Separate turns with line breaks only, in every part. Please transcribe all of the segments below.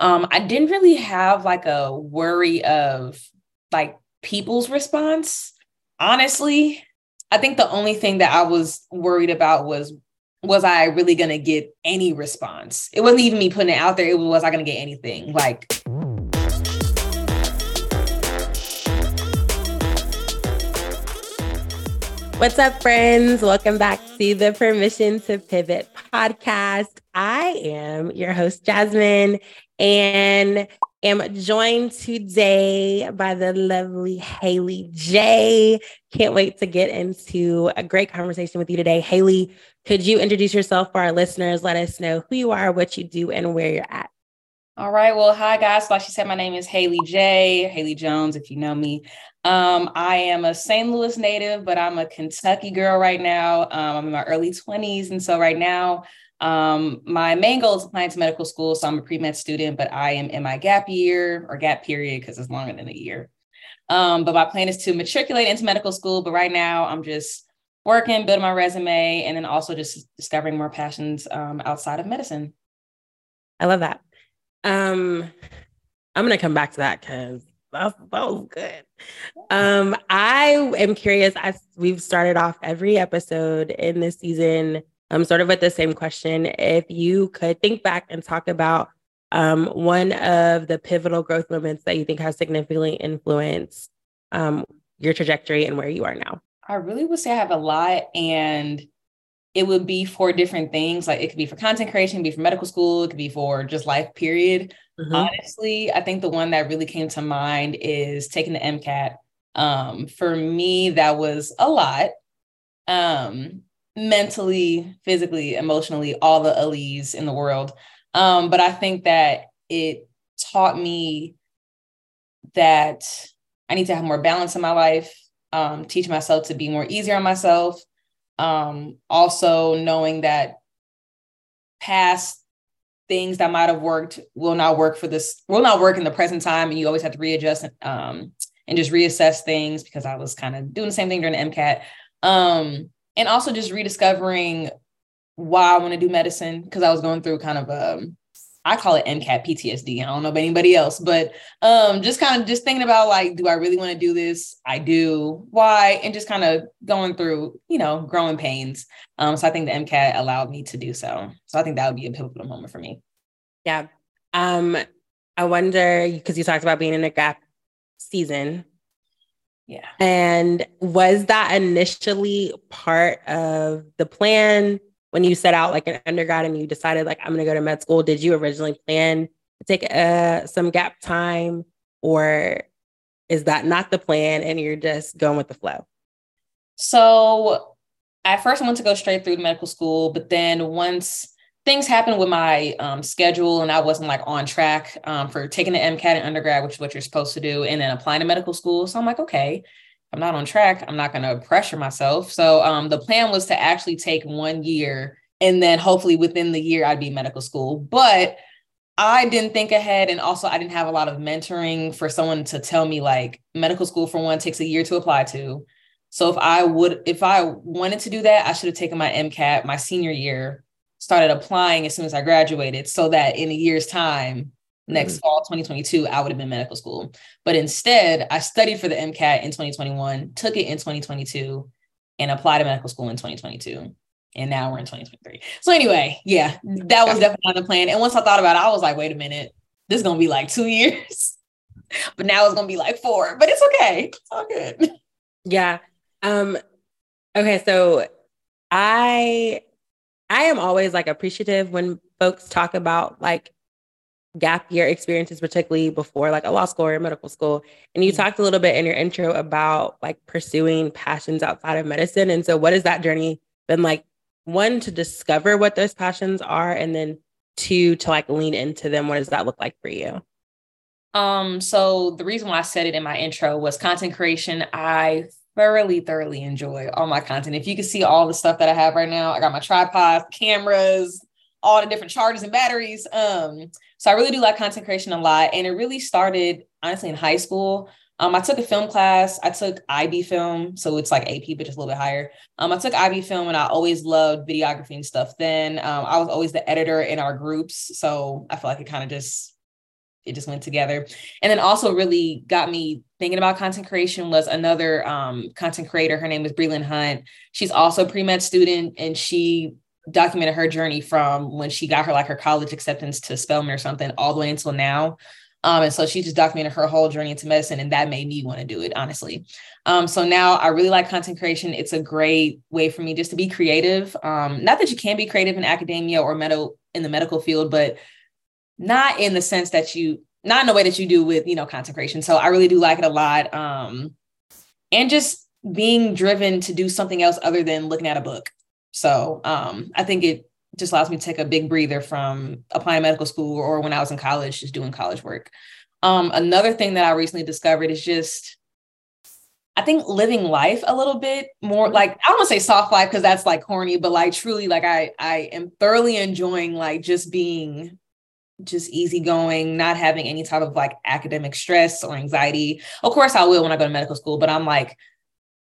Um, I didn't really have like a worry of like people's response. Honestly, I think the only thing that I was worried about was was I really going to get any response? It wasn't even me putting it out there. It was, was I going to get anything? Like,
What's up, friends? Welcome back to the Permission to Pivot podcast. I am your host, Jasmine, and am joined today by the lovely Haley J. Can't wait to get into a great conversation with you today. Haley, could you introduce yourself for our listeners? Let us know who you are, what you do, and where you're at.
All right. Well, hi guys. Like she said, my name is Haley J. Haley Jones, if you know me. Um, I am a St. Louis native, but I'm a Kentucky girl right now. Um, I'm in my early 20s. And so right now, um, my main goal is applying to medical school. So I'm a pre-med student, but I am in my gap year or gap period because it's longer than a year. Um, but my plan is to matriculate into medical school. But right now I'm just working, building my resume, and then also just discovering more passions um, outside of medicine.
I love that. Um, I'm gonna come back to that because that, that was good. Um, I am curious. I we've started off every episode in this season, um, sort of with the same question. If you could think back and talk about um one of the pivotal growth moments that you think has significantly influenced um your trajectory and where you are now.
I really would say I have a lot, and it would be for different things. Like it could be for content creation, be for medical school, it could be for just life, period. Mm-hmm. Honestly, I think the one that really came to mind is taking the MCAT. Um, for me, that was a lot. Um, mentally, physically, emotionally, all the alleys in the world. Um, but I think that it taught me that I need to have more balance in my life, um, teach myself to be more easier on myself. Um, also knowing that past things that might have worked will not work for this will not work in the present time and you always have to readjust um, and just reassess things because i was kind of doing the same thing during mcat um, and also just rediscovering why i want to do medicine because i was going through kind of um, I call it MCAT PTSD. I don't know about anybody else, but um, just kind of just thinking about like, do I really want to do this? I do. Why? And just kind of going through, you know, growing pains. Um, so I think the MCAT allowed me to do so. So I think that would be a pivotal moment for me.
Yeah. Um, I wonder because you talked about being in a gap season.
Yeah.
And was that initially part of the plan? when you set out like an undergrad and you decided like I'm going to go to med school, did you originally plan to take uh, some gap time or is that not the plan and you're just going with the flow?
So at first I went to go straight through medical school, but then once things happened with my um, schedule and I wasn't like on track um, for taking the MCAT in undergrad, which is what you're supposed to do, and then applying to medical school. So I'm like, okay, I'm not on track. I'm not going to pressure myself. So um, the plan was to actually take one year and then hopefully within the year I'd be medical school. But I didn't think ahead. And also, I didn't have a lot of mentoring for someone to tell me, like, medical school, for one, takes a year to apply to. So if I would, if I wanted to do that, I should have taken my MCAT my senior year, started applying as soon as I graduated, so that in a year's time, next mm-hmm. fall 2022 i would have been medical school. But instead i studied for the mcat in 2021 took it in 2022 and applied to medical school in 2022 and now we're in 2023 so anyway yeah that was definitely on the plan. And once i thought about it i was like wait a minute this is gonna be like two years. But now it's gonna be like four but it's okay. It's all good.
Yeah. Um okay so i i am always like appreciative when folks talk about like gap year experiences, particularly before like a law school or medical school. And you mm-hmm. talked a little bit in your intro about like pursuing passions outside of medicine. And so, what has that journey been like? One, to discover what those passions are, and then two, to like lean into them. What does that look like for you?
Um, so the reason why I said it in my intro was content creation. I thoroughly, thoroughly enjoy all my content. If you can see all the stuff that I have right now, I got my tripod, cameras, all the different chargers and batteries. Um, so I really do like content creation a lot. And it really started honestly in high school. Um, I took a film class. I took IB film, so it's like AP, but just a little bit higher. Um, I took IB film, and I always loved videography and stuff. Then um, I was always the editor in our groups, so I feel like it kind of just it just went together. And then also really got me thinking about content creation was another um, content creator. Her name is Breland Hunt. She's also a pre-med student and she documented her journey from when she got her like her college acceptance to Spelman or something all the way until now. Um, and so she just documented her whole journey into medicine, and that made me want to do it, honestly. Um, so now I really like content creation. It's a great way for me just to be creative. Um, not that you can be creative in academia or medical in the medical field, but not in the sense that you, not in the way that you do with, you know, content creation. So I really do like it a lot. Um, and just being driven to do something else other than looking at a book. So um, I think it just allows me to take a big breather from applying medical school or when I was in college, just doing college work. Um, another thing that I recently discovered is just, I think living life a little bit more like I don't want to say soft life because that's like corny, but like truly, like I I am thoroughly enjoying like just being just easygoing, not having any type of like academic stress or anxiety. Of course, I will when I go to medical school, but I'm like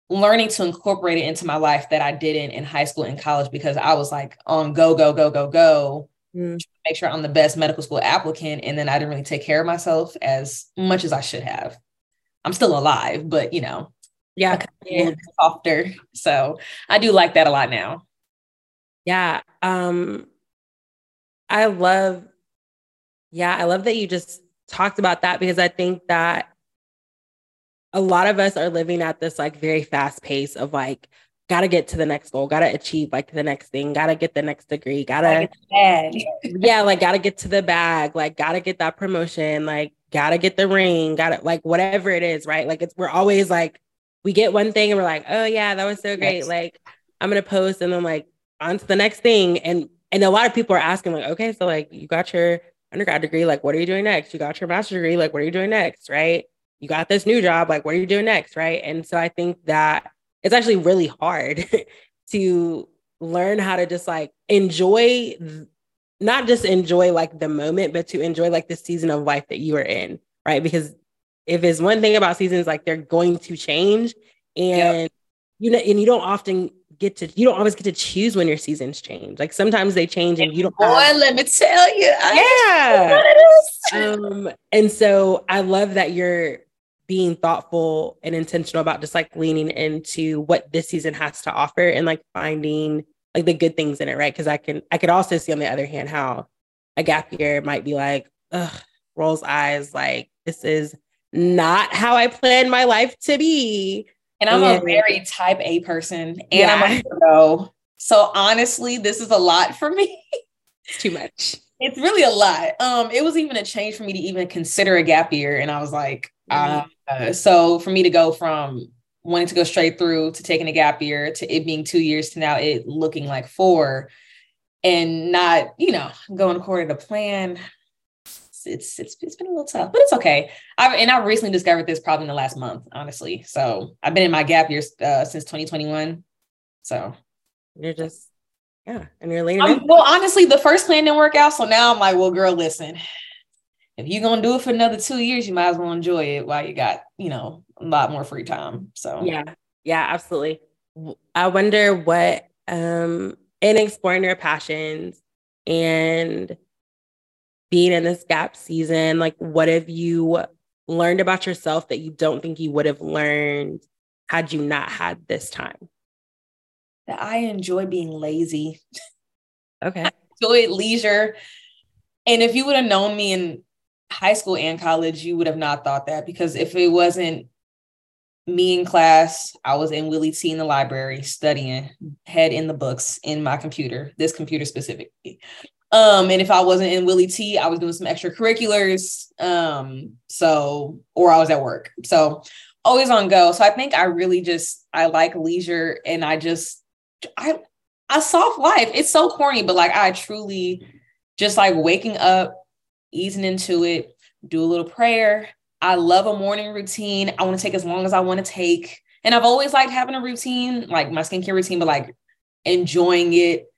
learning to incorporate it into my life that I didn't in high school and college because I was like on go, go, go, go, go, mm. make sure I'm the best medical school applicant. And then I didn't really take care of myself as much as I should have. I'm still alive, but you know,
yeah, yeah.
softer. So I do like that a lot now.
Yeah. Um, I love, yeah, I love that you just talked about that because I think that a lot of us are living at this like very fast pace of like gotta get to the next goal gotta achieve like the next thing gotta get the next degree gotta yeah like gotta get to the bag like gotta get that promotion like gotta get the ring gotta like whatever it is right? Like it's we're always like we get one thing and we're like oh yeah that was so great. Yes. like i'm gonna post and then like on to the next thing and and a lot of people are asking like okay so like you got your undergrad degree like what are you doing next? You got your master's degree like what are you doing next right? You got this new job like what are you doing next right? And so i think that it's actually really hard to learn how to just like enjoy not just enjoy like the moment but to enjoy like the season of life that you are in right? Because if it's one thing about seasons like they're going to change and yep. you know and you don't often get to you don't always get to choose when your seasons change like sometimes they change and you don't
boy have, let me tell you
I yeah um and so i love that you're being thoughtful and intentional about just like leaning into what this season has to offer and like finding like the good things in it, right? Because I can I could also see on the other hand how a gap year might be like, ugh, rolls eyes, like this is not how I planned my life to be.
And I'm and, a very type A person and yeah. I'm a pro. So honestly, this is a lot for me.
It's too much.
It's really a lot. Um, it was even a change for me to even consider a gap year. And I was like, mm-hmm. Uh, so for me to go from wanting to go straight through to taking a gap year to it being two years to now it looking like four and not, you know, going according to plan, it's it's it's been a little tough, but it's okay. I've and I've recently discovered this probably in the last month, honestly. So I've been in my gap year uh, since 2021. So
you're just yeah, and you're leaning.
well, honestly, the first plan didn't work out, so now I'm like, well, girl, listen, if you're gonna do it for another two years, you might as well enjoy it while you got, you know, a lot more free time. So
yeah, yeah, absolutely. I wonder what um in exploring your passions and being in this gap season, like what have you learned about yourself that you don't think you would have learned had you not had this time?
That I enjoy being lazy.
Okay. I
enjoy leisure. And if you would have known me in high school and college, you would have not thought that because if it wasn't me in class, I was in Willie T in the library studying, head in the books in my computer, this computer specifically. Um, and if I wasn't in Willie T, I was doing some extracurriculars. Um, so or I was at work. So always on go. So I think I really just I like leisure and I just I a soft life. It's so corny, but like I truly just like waking up easing into it, do a little prayer. I love a morning routine. I want to take as long as I want to take. And I've always liked having a routine, like my skincare routine, but like enjoying it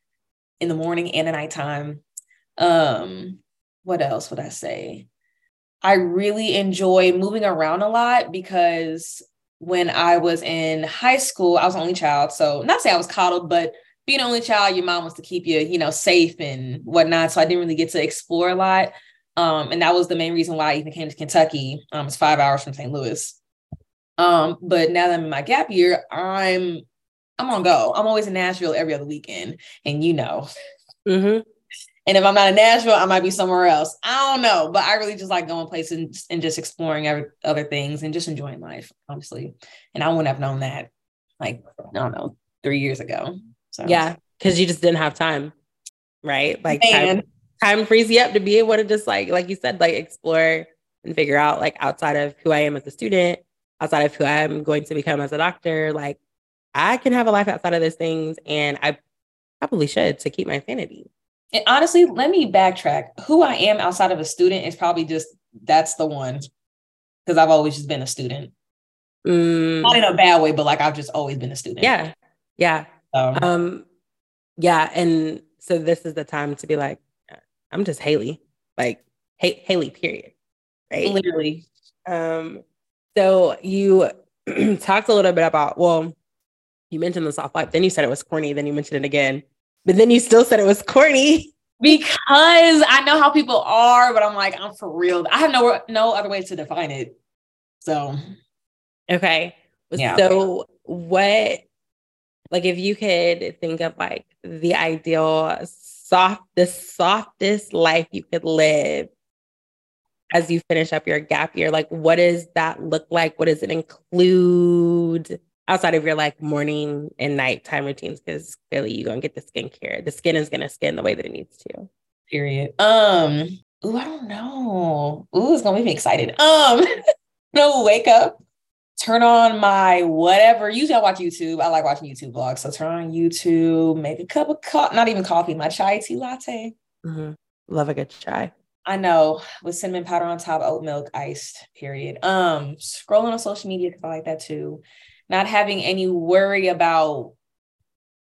in the morning and at nighttime. Um, what else would I say? I really enjoy moving around a lot because when I was in high school, I was only child. So not say I was coddled, but being only child, your mom wants to keep you, you know, safe and whatnot. So I didn't really get to explore a lot. Um, and that was the main reason why I even came to Kentucky. Um, it's five hours from St. Louis. Um, but now that I'm in my gap year, I'm I'm on go. I'm always in Nashville every other weekend, and you know. Mm-hmm. And if I'm not in Nashville, I might be somewhere else. I don't know, but I really just like going places and, and just exploring every, other things and just enjoying life, honestly. And I wouldn't have known that, like I don't know, three years ago.
So yeah, because you just didn't have time, right? Like time, time frees you up to be able to just like, like you said, like explore and figure out like outside of who I am as a student, outside of who I'm going to become as a doctor, like I can have a life outside of those things, and I probably should to keep my sanity.
And honestly, let me backtrack. Who I am outside of a student is probably just that's the one because I've always just been a student. Mm. Not in a bad way, but like I've just always been a student.
Yeah. Yeah. Um, um yeah. And so this is the time to be like, I'm just Haley. Like hey, Haley, period. Right.
Literally.
Um, so you talked a little bit about, well, you mentioned the soft life, then you said it was corny, then you mentioned it again but then you still said it was corny.
Because I know how people are, but I'm like, I'm for real. I have no no other way to define it. So
okay. Yeah. So what like if you could think of like the ideal soft the softest life you could live as you finish up your gap year like what does that look like what does it include outside of your like morning and nighttime routines because clearly you're gonna get the skincare. The skin is gonna skin the way that it needs to.
Period. Um, ooh, I don't know. Ooh, it's gonna make me excited. Um, no, wake up, turn on my whatever. Usually I watch YouTube. I like watching YouTube vlogs. So turn on YouTube, make a cup of coffee, not even coffee, my chai tea latte.
Mm-hmm. Love a good chai.
I know with cinnamon powder on top, oat milk, iced, period. Um, scrolling on social media because I like that too not having any worry about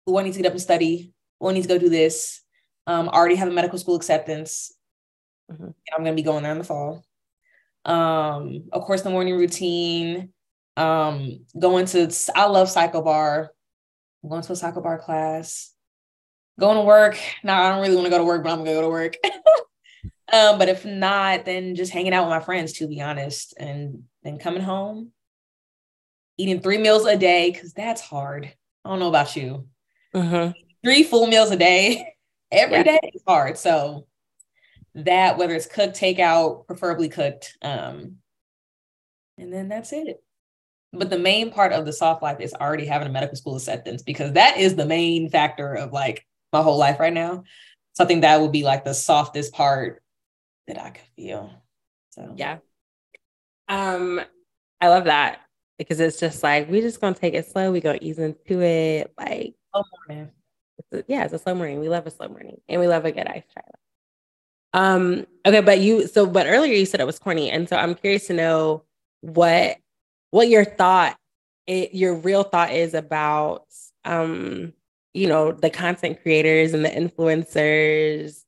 who I need to get up and study, who I need to go do this. Um, already have a medical school acceptance. Mm-hmm. I'm going to be going there in the fall. Um, of course, the morning routine. Um, going to I love CycleBar. I'm going to a CycleBar class. Going to work. Now I don't really want to go to work, but I'm gonna go to work. um, but if not, then just hanging out with my friends, to be honest, and then coming home, eating three meals a day because that's hard. I don't know about you. Mm-hmm. Three full meals a day every yeah. day is hard. So that whether it's cooked, takeout, preferably cooked, um, and then that's it. But the main part of the soft life is already having a medical school acceptance because that is the main factor of like my whole life right now. So I think that would be like the softest part that I could feel. So
yeah. Um, I love that because it's just like we're just gonna take it slow. We're gonna ease into it. Like slow morning. It's a, yeah, it's a slow morning. We love a slow morning, and we love a good ice chai. Um. Okay, but you so but earlier you said it was corny, and so I'm curious to know what what your thought, it, your real thought is about um you know the content creators and the influencers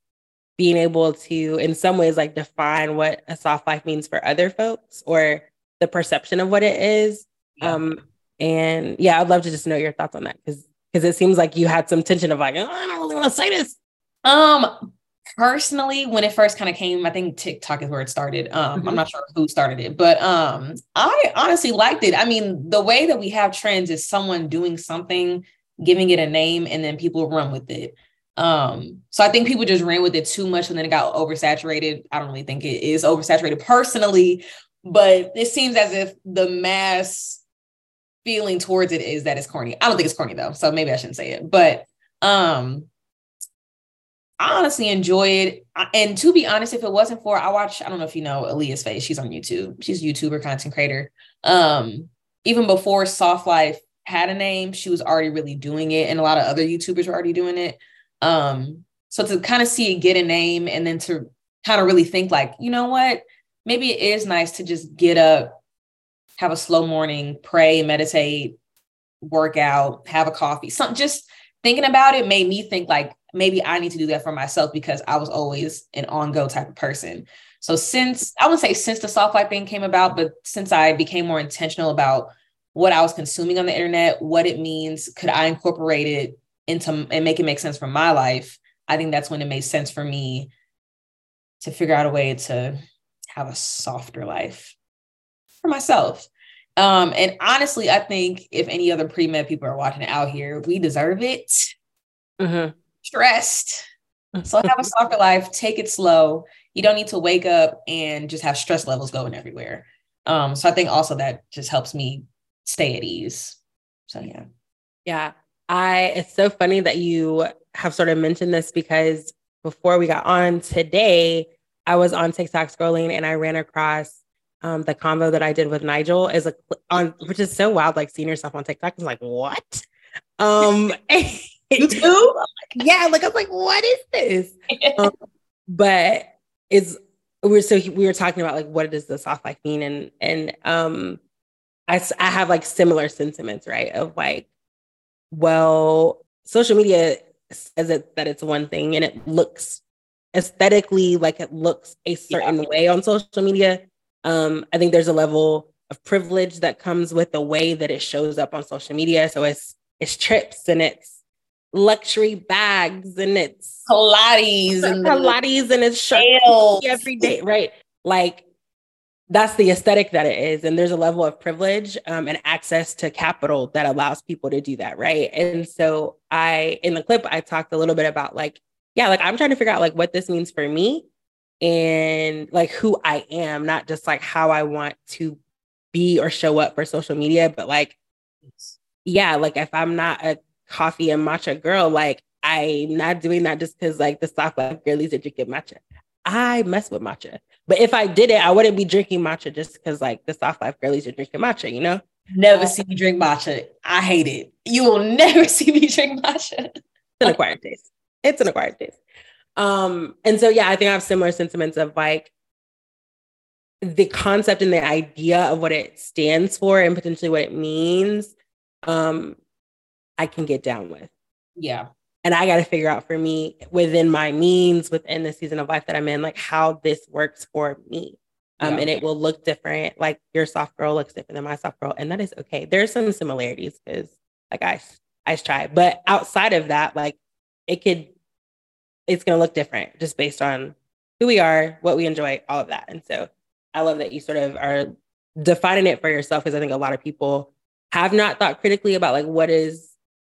being able to in some ways like define what a soft life means for other folks or the perception of what it is. Yeah. Um, and yeah, I'd love to just know your thoughts on that because because it seems like you had some tension of like, oh, I don't really want to say this.
Um, personally, when it first kind of came, I think TikTok is where it started. Um, mm-hmm. I'm not sure who started it, but um, I honestly liked it. I mean, the way that we have trends is someone doing something, giving it a name, and then people run with it. Um, so I think people just ran with it too much and then it got oversaturated. I don't really think it is oversaturated personally, but it seems as if the mass feeling towards it is that it's corny. I don't think it's corny though, so maybe I shouldn't say it. But um I honestly enjoy it. And to be honest, if it wasn't for I watch, I don't know if you know Aaliyah's face. She's on YouTube. She's a YouTuber, content creator. Um, even before Soft Life had a name, she was already really doing it, and a lot of other YouTubers were already doing it. Um, so to kind of see it get a name and then to kind of really think like, you know what? Maybe it is nice to just get up, have a slow morning, pray, meditate, work out, have a coffee. Something just thinking about it made me think like maybe I need to do that for myself because I was always an on go type of person. So since I wouldn't say since the soft life thing came about, but since I became more intentional about what I was consuming on the internet, what it means, could I incorporate it into and make it make sense for my life? I think that's when it made sense for me to figure out a way to have a softer life for myself. Um, and honestly, I think if any other pre med people are watching out here, we deserve it. Mm-hmm. Stressed. So have a softer life, take it slow. You don't need to wake up and just have stress levels going everywhere. Um, so I think also that just helps me stay at ease. So yeah.
Yeah. I it's so funny that you have sort of mentioned this because before we got on today, I was on TikTok scrolling and I ran across um, the combo that I did with Nigel is a on which is so wild, like seeing yourself on TikTok. It's like, what? Um
you too?
yeah, like I was like, what is this? um, but it's we're so we were talking about like what does the soft life mean and and um I I have like similar sentiments, right? Of like, well, social media says it that it's one thing and it looks aesthetically like it looks a certain yeah. way on social media. Um, I think there's a level of privilege that comes with the way that it shows up on social media. So it's it's trips and it's luxury bags and it's
Pilates and
Pilates and it's every day, right? Like that's the aesthetic that it is. And there's a level of privilege um, and access to capital that allows people to do that, right? And so I, in the clip, I talked a little bit about like, yeah, like I'm trying to figure out like what this means for me and like who I am, not just like how I want to be or show up for social media, but like, yeah, like if I'm not a coffee and matcha girl, like I'm not doing that just because like the soft life girlies are drinking matcha. I mess with matcha. But if I did it, I wouldn't be drinking matcha just because like the soft life girlies are drinking matcha, you know?
Never uh, see me drink matcha. I hate it. You will never see me drink matcha.
It's an acquired taste. It's an acquired taste. Um, and so yeah, I think I have similar sentiments of like the concept and the idea of what it stands for and potentially what it means. Um, I can get down with.
Yeah.
And I got to figure out for me within my means, within the season of life that I'm in, like how this works for me. Um, yeah. And it will look different. Like your soft girl looks different than my soft girl. And that is okay. There's some similarities because like I, I try. But outside of that, like it could, it's going to look different just based on who we are, what we enjoy, all of that. And so I love that you sort of are defining it for yourself because I think a lot of people have not thought critically about like what is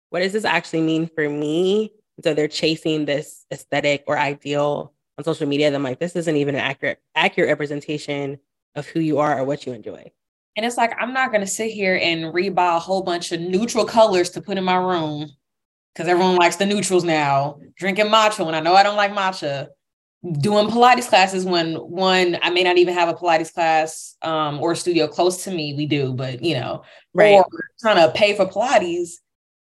what does this actually mean for me? So they're chasing this aesthetic or ideal on social media. I'm like, this isn't even an accurate accurate representation of who you are or what you enjoy.
And it's like I'm not gonna sit here and rebuy a whole bunch of neutral colors to put in my room because everyone likes the neutrals now. Drinking matcha when I know I don't like matcha. Doing Pilates classes when one I may not even have a Pilates class um, or studio close to me. We do, but you know, right. or trying to pay for Pilates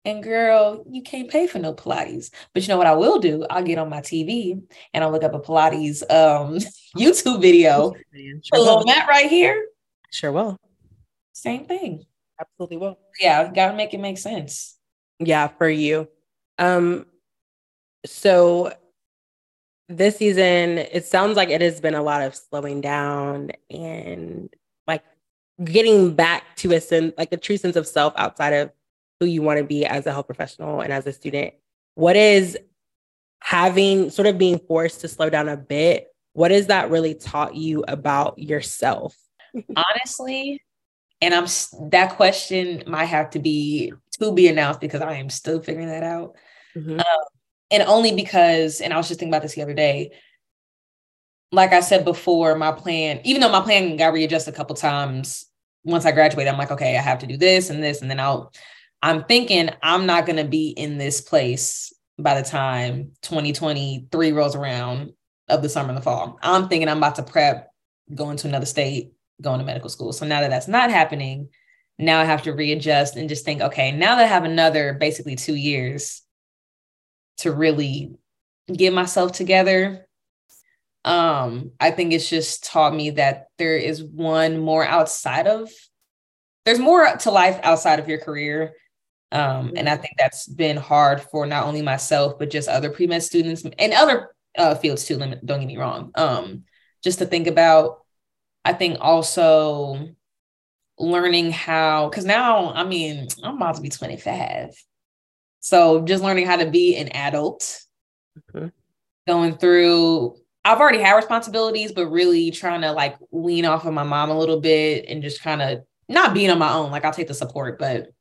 and girl, you can't pay for no Pilates. But you know what I will do? I'll get on my TV and I'll look up a Pilates um, YouTube video. Sure a little mat right here.
Sure will.
Same thing.
Absolutely will.
Yeah, gotta make it make sense.
Yeah, for you. Um, so this season, it sounds like it has been a lot of slowing down and like getting back to a sense, like a true sense of self outside of who you want to be as a health professional and as a student. What is having sort of being forced to slow down a bit? What has that really taught you about yourself?
Honestly, and I'm that question might have to be to be announced because I am still figuring that out. Mm-hmm. Um, and only because, and I was just thinking about this the other day. Like I said before, my plan, even though my plan got readjusted a couple times once I graduated, I'm like, okay, I have to do this and this, and then I'll I'm thinking I'm not going to be in this place by the time 2023 rolls around of the summer and the fall. I'm thinking I'm about to prep, going to another state, going to medical school. So now that that's not happening, now I have to readjust and just think, okay, now that I have another basically two years to really get myself together, um, I think it's just taught me that there is one more outside of, there's more to life outside of your career um, and I think that's been hard for not only myself, but just other pre med students and other uh, fields too. Don't get me wrong. Um, just to think about, I think also learning how, because now, I mean, I'm about to be 25. So just learning how to be an adult, mm-hmm. going through I've already had responsibilities, but really trying to like lean off of my mom a little bit and just kind of not being on my own. Like I'll take the support, but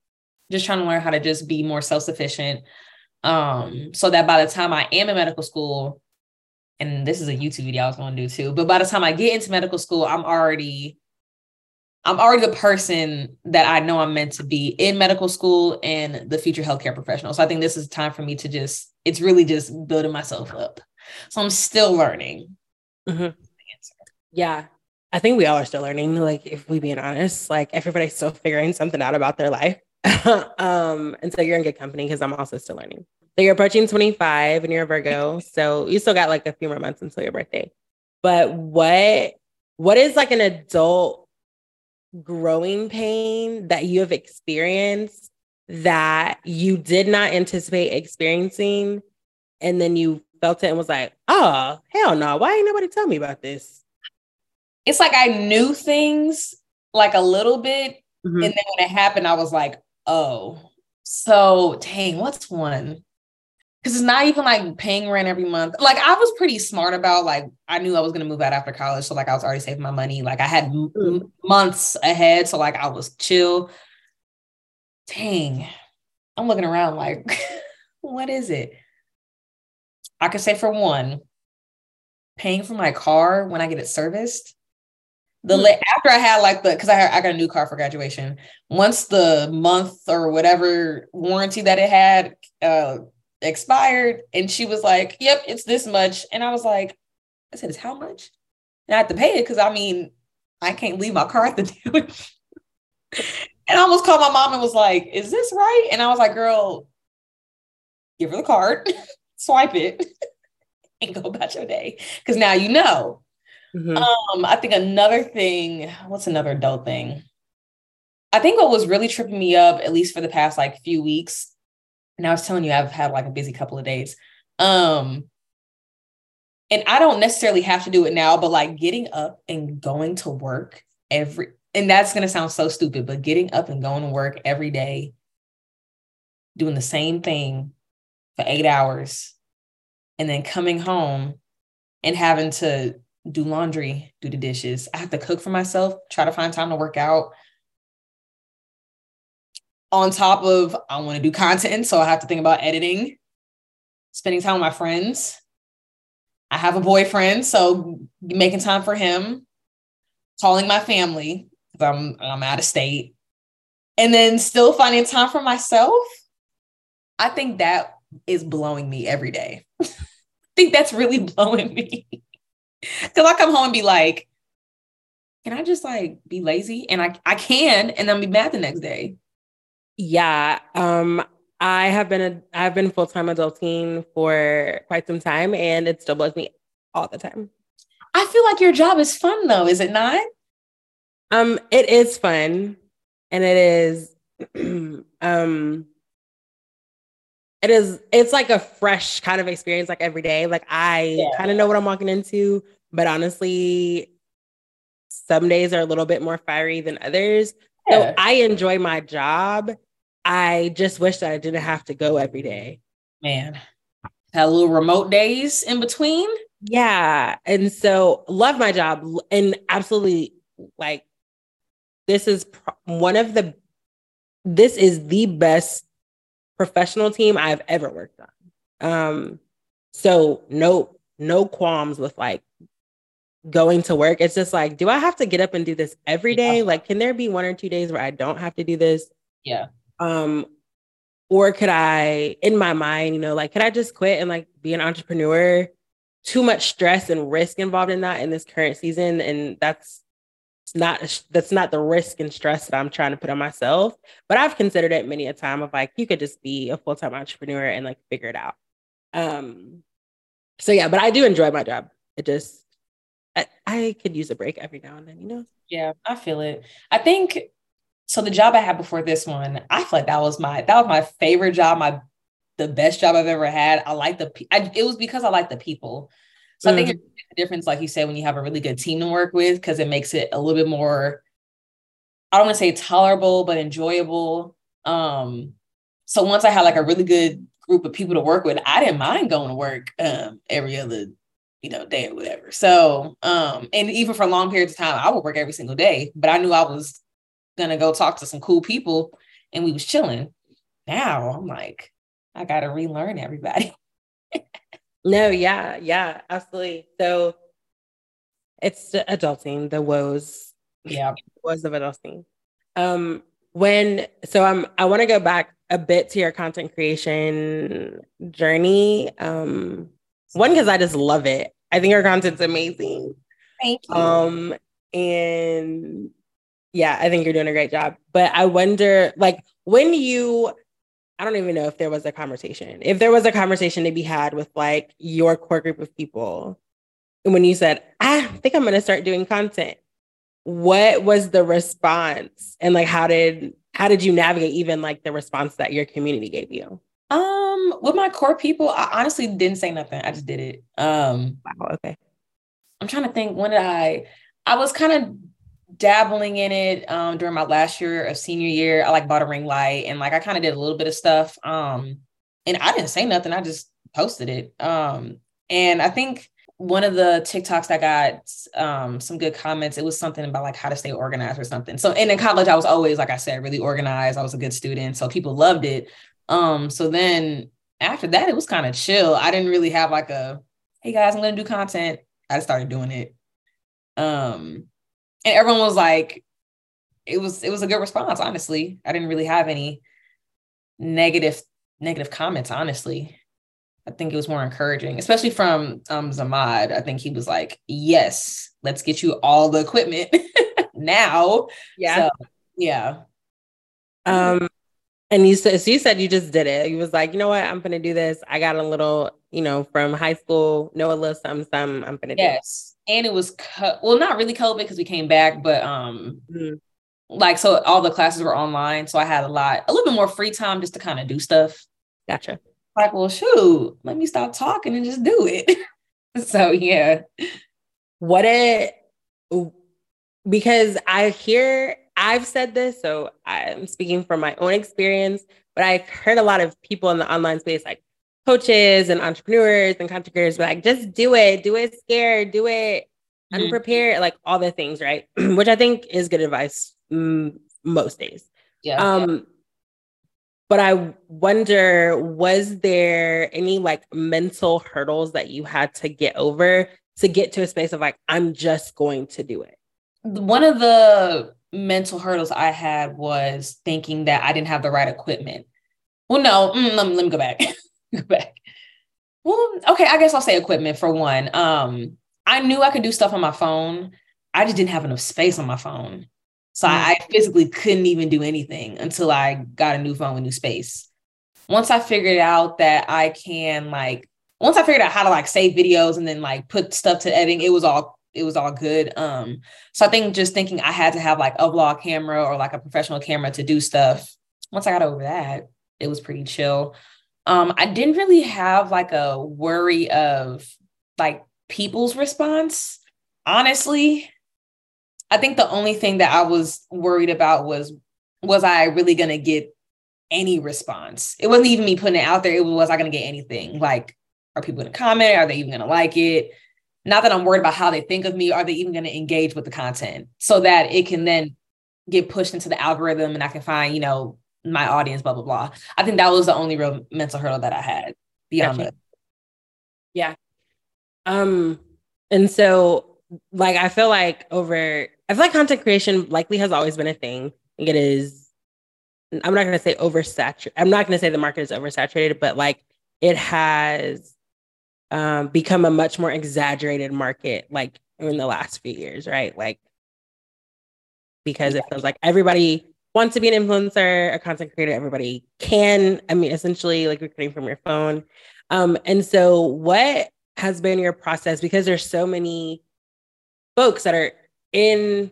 just trying to learn how to just be more self-sufficient. Um, so that by the time I am in medical school, and this is a YouTube video I was going to do too, but by the time I get into medical school, I'm already I'm already the person that I know I'm meant to be in medical school and the future healthcare professional. So I think this is time for me to just, it's really just building myself up. So I'm still learning.
Mm-hmm. Yeah. I think we all are still learning. Like, if we being honest, like everybody's still figuring something out about their life. um, and so you're in good company because I'm also still learning. So you're approaching 25 and you're a Virgo. So you still got like a few more months until your birthday. But what what is like an adult growing pain that you have experienced that you did not anticipate experiencing and then you felt it and was like, oh, hell no. Why ain't nobody tell me about this?
It's like I knew things like a little bit. Mm-hmm. And then when it happened, I was like, oh. So dang, what's one? Because it's not even like paying rent every month. Like I was pretty smart about like I knew I was gonna move out after college, so like I was already saving my money. Like I had m- mm-hmm. months ahead, so like I was chill. Dang, I'm looking around like, what is it? I could say for one, paying for my car when I get it serviced. The mm. after I had like the because I had, I got a new car for graduation. Once the month or whatever warranty that it had uh expired, and she was like, "Yep, it's this much," and I was like, "I said it's how much?" And I had to pay it because I mean I can't leave my car at the dealership. and I almost called my mom and was like, "Is this right?" And I was like, "Girl, give her the card." swipe it and go about your day because now you know. Mm-hmm. Um, I think another thing, what's another adult thing? I think what was really tripping me up, at least for the past like few weeks, and I was telling you I've had like a busy couple of days. Um, and I don't necessarily have to do it now, but like getting up and going to work every and that's gonna sound so stupid, but getting up and going to work every day, doing the same thing for eight hours and then coming home and having to do laundry, do the dishes. I have to cook for myself, try to find time to work out. On top of, I want to do content. So I have to think about editing, spending time with my friends. I have a boyfriend. So making time for him, calling my family because I'm, I'm out of state, and then still finding time for myself. I think that is blowing me every day. I think that's really blowing me. Cause I come home and be like, can I just like be lazy? And I I can, and then be mad the next day.
Yeah. Um, I have been a I've been full-time adulting for quite some time and it still blows me all the time.
I feel like your job is fun though, is it not?
Um, it is fun and it is um it is it's like a fresh kind of experience like every day like i yeah. kind of know what i'm walking into but honestly some days are a little bit more fiery than others yeah. so i enjoy my job i just wish that i didn't have to go every day
man had little remote days in between
yeah and so love my job and absolutely like this is one of the this is the best professional team I've ever worked on. Um, so no, no qualms with like going to work. It's just like, do I have to get up and do this every day? Yeah. Like, can there be one or two days where I don't have to do this?
Yeah.
Um, or could I, in my mind, you know, like, could I just quit and like be an entrepreneur? Too much stress and risk involved in that in this current season, and that's not that's not the risk and stress that I'm trying to put on myself. But I've considered it many a time of like you could just be a full time entrepreneur and like figure it out. Um, so yeah, but I do enjoy my job. It just I, I could use a break every now and then, you know.
Yeah, I feel it. I think so. The job I had before this one, I feel like that was my that was my favorite job, my the best job I've ever had. I like the I, it was because I like the people. So mm. I think mm-hmm. it's a difference, like you said, when you have a really good team to work with, because it makes it a little bit more, I don't want to say tolerable, but enjoyable. Um, so once I had like a really good group of people to work with, I didn't mind going to work um, every other you know, day or whatever. So, um, and even for long periods of time, I would work every single day, but I knew I was gonna go talk to some cool people and we was chilling. Now I'm like, I gotta relearn everybody.
no, yeah, yeah, absolutely. So it's the adulting, the woes.
Yeah.
woes of adulting. Um, when so I'm I want to go back a bit to your content creation journey. Um, one because I just love it. I think your content's amazing.
Thank you.
Um, and yeah, I think you're doing a great job. But I wonder, like, when you, I don't even know if there was a conversation. If there was a conversation to be had with like your core group of people, and when you said, I think I'm going to start doing content, what was the response, and like, how did how did you navigate even like the response that your community gave you?
Um, with my core people, I honestly didn't say nothing. I just did it. Um,
wow. Okay.
I'm trying to think. When did I? I was kind of dabbling in it um, during my last year of senior year. I like bought a ring light and like I kind of did a little bit of stuff. Um, and I didn't say nothing. I just posted it. Um, and I think one of the TikToks that got um, some good comments, it was something about like how to stay organized or something. So, and in college, I was always, like I said, really organized. I was a good student. So people loved it. Um, so then after that, it was kind of chill. I didn't really have like a, hey guys, I'm going to do content. I started doing it. Um, and everyone was like, it was it was a good response. Honestly, I didn't really have any negative negative comments. Honestly, I think it was more encouraging, especially from um, Zamad. I think he was like, "Yes, let's get you all the equipment now."
Yeah,
so, yeah.
Um, and you said so you said you just did it. You was like, you know what, I'm gonna do this. I got a little, you know, from high school, know a little something, something. I'm gonna do.
Yes, and it was co- well, not really COVID because we came back, but um, mm-hmm. like so all the classes were online, so I had a lot, a little bit more free time just to kind of do stuff.
Gotcha.
Like, well, shoot, let me stop talking and just do it. so yeah.
What it because I hear I've said this, so I'm speaking from my own experience, but I've heard a lot of people in the online space, like coaches and entrepreneurs and content creators, be like, just do it, do it scared, do it mm-hmm. unprepared, like all the things, right? Which I think is good advice mm, most days.
Yeah.
Um, yeah. But I wonder, was there any like mental hurdles that you had to get over to get to a space of like, I'm just going to do it?
One of the mental hurdles I had was thinking that I didn't have the right equipment. Well, no, mm, let, me, let me go back. go back. Well, okay, I guess I'll say equipment for one. Um, I knew I could do stuff on my phone. I just didn't have enough space on my phone. So mm-hmm. I, I physically couldn't even do anything until I got a new phone with new space. Once I figured out that I can like once I figured out how to like save videos and then like put stuff to editing, it was all it was all good. Um, so I think just thinking I had to have like a vlog camera or like a professional camera to do stuff. Once I got over that, it was pretty chill. Um, I didn't really have like a worry of like people's response. Honestly, I think the only thing that I was worried about was was I really gonna get any response? It wasn't even me putting it out there. It was, was I gonna get anything? Like, are people gonna comment? Are they even gonna like it? Not that I'm worried about how they think of me, are they even going to engage with the content so that it can then get pushed into the algorithm and I can find, you know, my audience, blah, blah, blah. I think that was the only real mental hurdle that I had beyond gotcha. that.
Yeah. Um, and so like I feel like over I feel like content creation likely has always been a thing. It is I'm not gonna say oversaturated. I'm not gonna say the market is oversaturated, but like it has um, become a much more exaggerated market like in the last few years, right? Like because it feels like everybody wants to be an influencer, a content creator, everybody can. I mean, essentially like recording from your phone. Um, and so what has been your process? Because there's so many folks that are in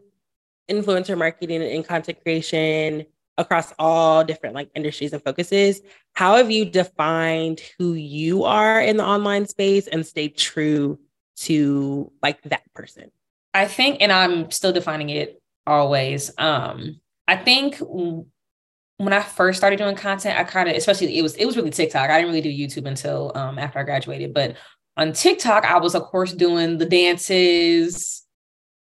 influencer marketing and in content creation across all different like industries and focuses. How have you defined who you are in the online space and stay true to like that person?
I think and i'm still defining it always um i think when i first started doing content i kind of especially it was it was really tiktok. I didn't really do youtube until um after i graduated but on TikTok, I was of course doing the dances,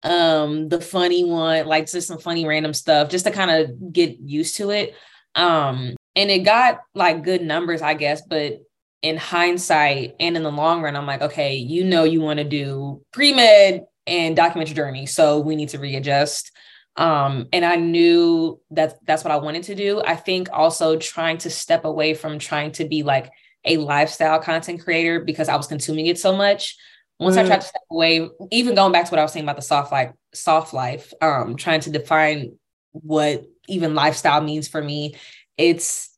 um, the funny one, like just some funny random stuff, just to kind of get used to it. Um, and it got like good numbers, I guess, but in hindsight and in the long run, I'm like, okay, you know, you want to do pre med and document your journey, so we need to readjust. Um, and I knew that that's what I wanted to do. I think also trying to step away from trying to be like a lifestyle content creator because I was consuming it so much. Once mm. I tried to step away, even going back to what I was saying about the soft life, soft life, um, trying to define what even lifestyle means for me, it's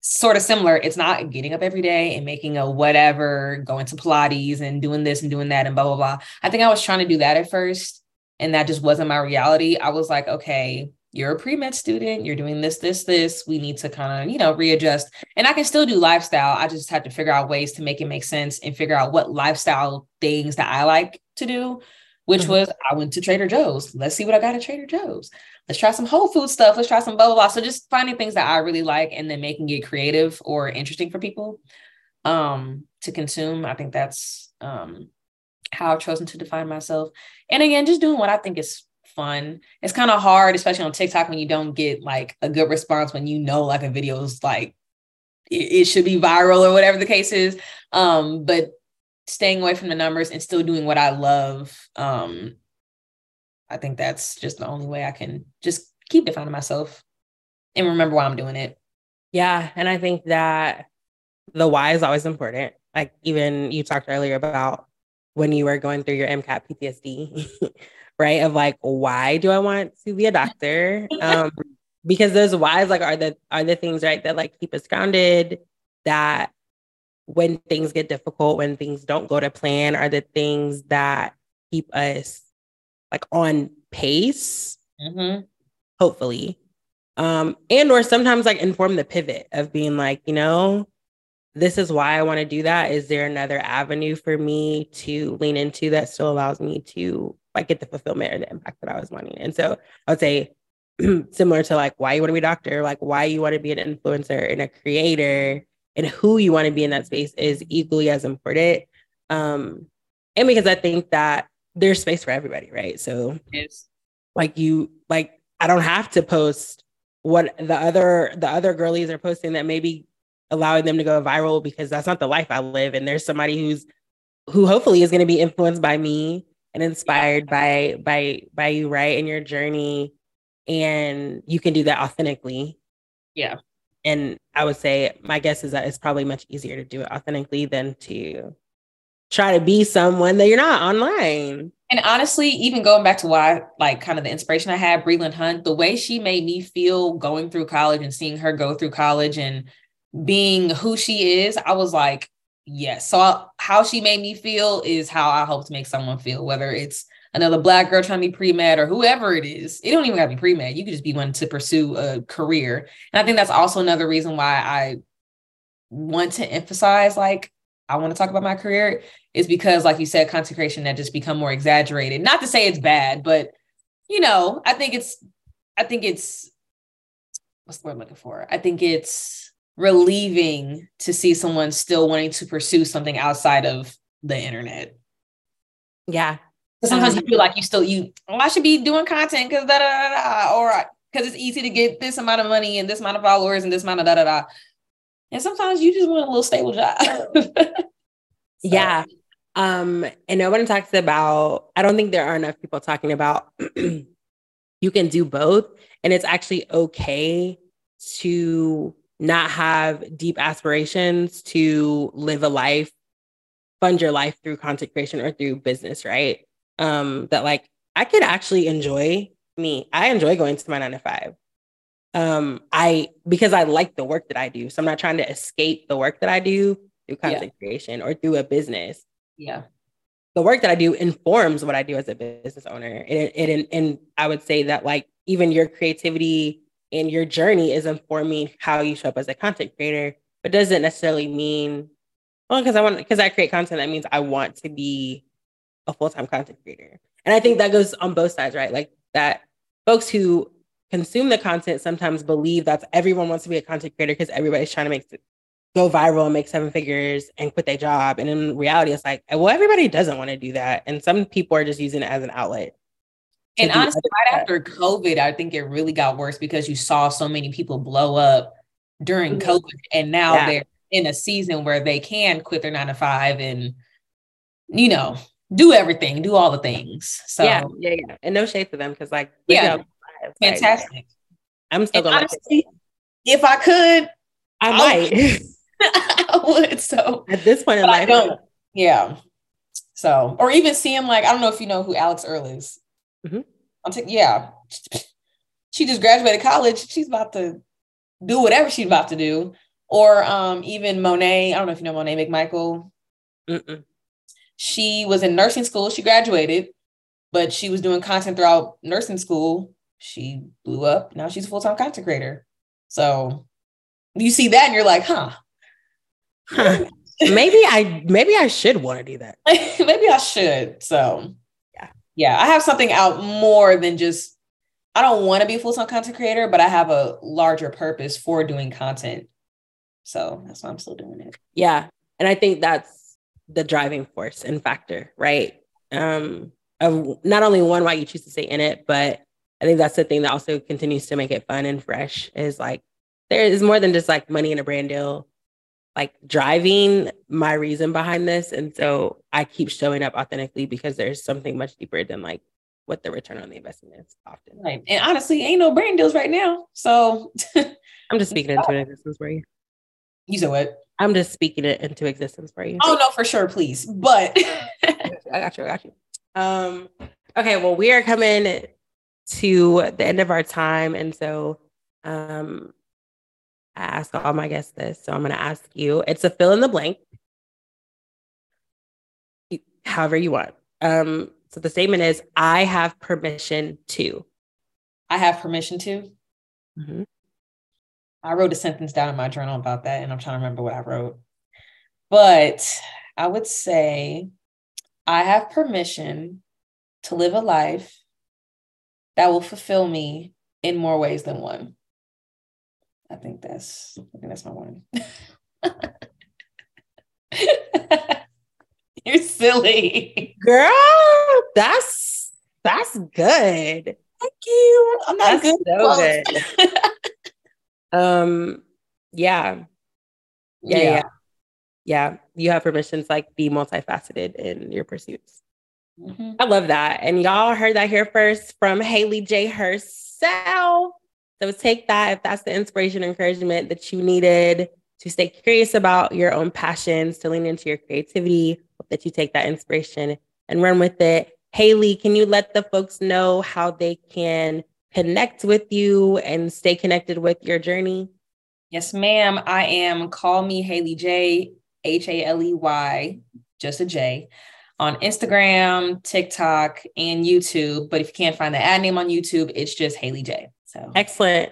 sort of similar. It's not getting up every day and making a whatever, going to Pilates and doing this and doing that and blah, blah, blah. I think I was trying to do that at first. And that just wasn't my reality. I was like, okay, you're a pre-med student, you're doing this, this, this. We need to kind of, you know, readjust. And I can still do lifestyle. I just have to figure out ways to make it make sense and figure out what lifestyle things that I like to do, which mm-hmm. was I went to Trader Joe's. Let's see what I got at Trader Joe's let's try some whole food stuff. Let's try some blah, blah, blah. So just finding things that I really like and then making it creative or interesting for people um, to consume. I think that's um, how I've chosen to define myself. And again, just doing what I think is fun. It's kind of hard, especially on TikTok when you don't get like a good response when you know like a video is like it, it should be viral or whatever the case is. Um, but staying away from the numbers and still doing what I love um, I think that's just the only way I can just keep defining myself and remember why I'm doing it.
Yeah. And I think that the why is always important. Like even you talked earlier about when you were going through your MCAT PTSD, right? Of like, why do I want to be a doctor? Um, because those whys like are the are the things right that like keep us grounded, that when things get difficult, when things don't go to plan, are the things that keep us like on pace, mm-hmm. hopefully. Um, and or sometimes like inform the pivot of being like, you know, this is why I want to do that. Is there another avenue for me to lean into that still allows me to like get the fulfillment or the impact that I was wanting? And so I would say similar to like why you want to be a doctor, like why you want to be an influencer and a creator and who you want to be in that space is equally as important. Um, and because I think that there's space for everybody, right? So yes. like you like I don't have to post what the other the other girlies are posting that maybe allowing them to go viral because that's not the life I live. And there's somebody who's who hopefully is going to be influenced by me and inspired by by by you, right? In your journey. And you can do that authentically.
Yeah.
And I would say my guess is that it's probably much easier to do it authentically than to try to be someone that you're not online.
And honestly, even going back to why, like, kind of the inspiration I had, Breland Hunt, the way she made me feel going through college and seeing her go through college and being who she is, I was like, yes. So, how she made me feel is how I hope to make someone feel, whether it's another black girl trying to be pre-med or whoever it is. It don't even have to be pre-med. You could just be one to pursue a career. And I think that's also another reason why I want to emphasize like I want to talk about my career is because, like you said, content creation had just become more exaggerated. Not to say it's bad, but you know, I think it's, I think it's, what's the word I'm looking for? I think it's relieving to see someone still wanting to pursue something outside of the internet.
Yeah.
Sometimes um, you feel like you still you oh, I should be doing content because da, da da da or because it's easy to get this amount of money and this amount of followers and this amount of da da da. And sometimes you just want a little stable job. so.
Yeah. Um, and no one talks about, I don't think there are enough people talking about you can do both. And it's actually okay to not have deep aspirations to live a life, fund your life through content creation or through business, right? Um, that like I could actually enjoy me. I enjoy going to my nine to five um i because i like the work that i do so i'm not trying to escape the work that i do through content yeah. creation or through a business
yeah
the work that i do informs what i do as a business owner and, and, and i would say that like even your creativity and your journey is informing how you show up as a content creator but doesn't necessarily mean well because i want because i create content that means i want to be a full-time content creator and i think that goes on both sides right like that folks who consume the content sometimes believe that everyone wants to be a content creator because everybody's trying to make go viral and make seven figures and quit their job. And in reality, it's like, well, everybody doesn't want to do that. And some people are just using it as an outlet.
And honestly, right after COVID, I think it really got worse because you saw so many people blow up during mm-hmm. COVID. And now yeah. they're in a season where they can quit their nine to five and, you know, do everything, do all the things. So
yeah, yeah, yeah. And no shade to them because like
yeah, fantastic.
I'm still gonna honestly,
if I could,
I might.
I would. So
at this point in life, I don't.
Yeah. So, or even seeing like I don't know if you know who Alix Earle is. Mm-hmm. I'm taking yeah. She just graduated college. She's about to do whatever she's about to do. Or um, even Monet. I don't know if you know Monet McMichael. Mm-mm. She was in nursing school. She graduated, but she was doing content throughout nursing school. She blew up. Now she's a full time content creator. So you see that and you're like, huh.
huh. maybe I maybe I should want to do that.
maybe I should. So yeah. I have something out more than just I don't want to be a full-time content creator, but I have a larger purpose for doing content. So that's why I'm still doing it.
Yeah. And I think that's the driving force and factor, right? Um, of not only one why you choose to stay in it, but I think that's the thing that also continues to make it fun and fresh is like there is more than just like money and a brand deal, like driving my reason behind this. And so I keep showing up authentically because there's something much deeper than like what the return on the investment is often.
Right. And honestly, ain't no brand deals right now. So
I'm just speaking into an existence for you.
You said what?
I'm just speaking it into existence for you.
Oh no, for sure, please. But
I got you, I got you. Um, okay, well, we are coming to the end of our time. And so um I ask all my guests this. So I'm gonna ask you, it's a fill in the blank. However you want. Um, so the statement is I have permission to.
I have permission to. Mm-hmm. I wrote a sentence down in my journal about that, and I'm trying to remember what I wrote. But I would say I have permission to live a life that will fulfill me in more ways than one. I think that's I think that's my one. You're silly.
Girl, that's that's good.
Thank you. I'm not that's good. So
good. Um, yeah. yeah. Yeah. Yeah. Yeah. You have permission to like be multifaceted in your pursuits. Mm-hmm. I love that. And y'all heard that here first from Haley J herself. So take that if that's the inspiration encouragement that you needed to stay curious about your own passions, to lean into your creativity, hope that you take that inspiration and run with it. Haley, can you let the folks know how they can connect with you and stay connected with your journey?
Yes, ma'am. I am Call Me Haley J, H A L E Y, just a J, on Instagram, TikTok, and YouTube. But if you can't find the ad name on YouTube, it's just Haley J. So
excellent.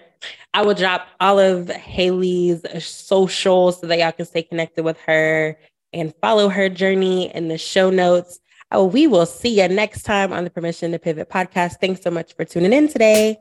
I will drop all of Haley's socials so that y'all can stay connected with her and follow her journey in the show notes. Oh, we will see you next time on the Permission to Pivot podcast. Thanks so much for tuning in today.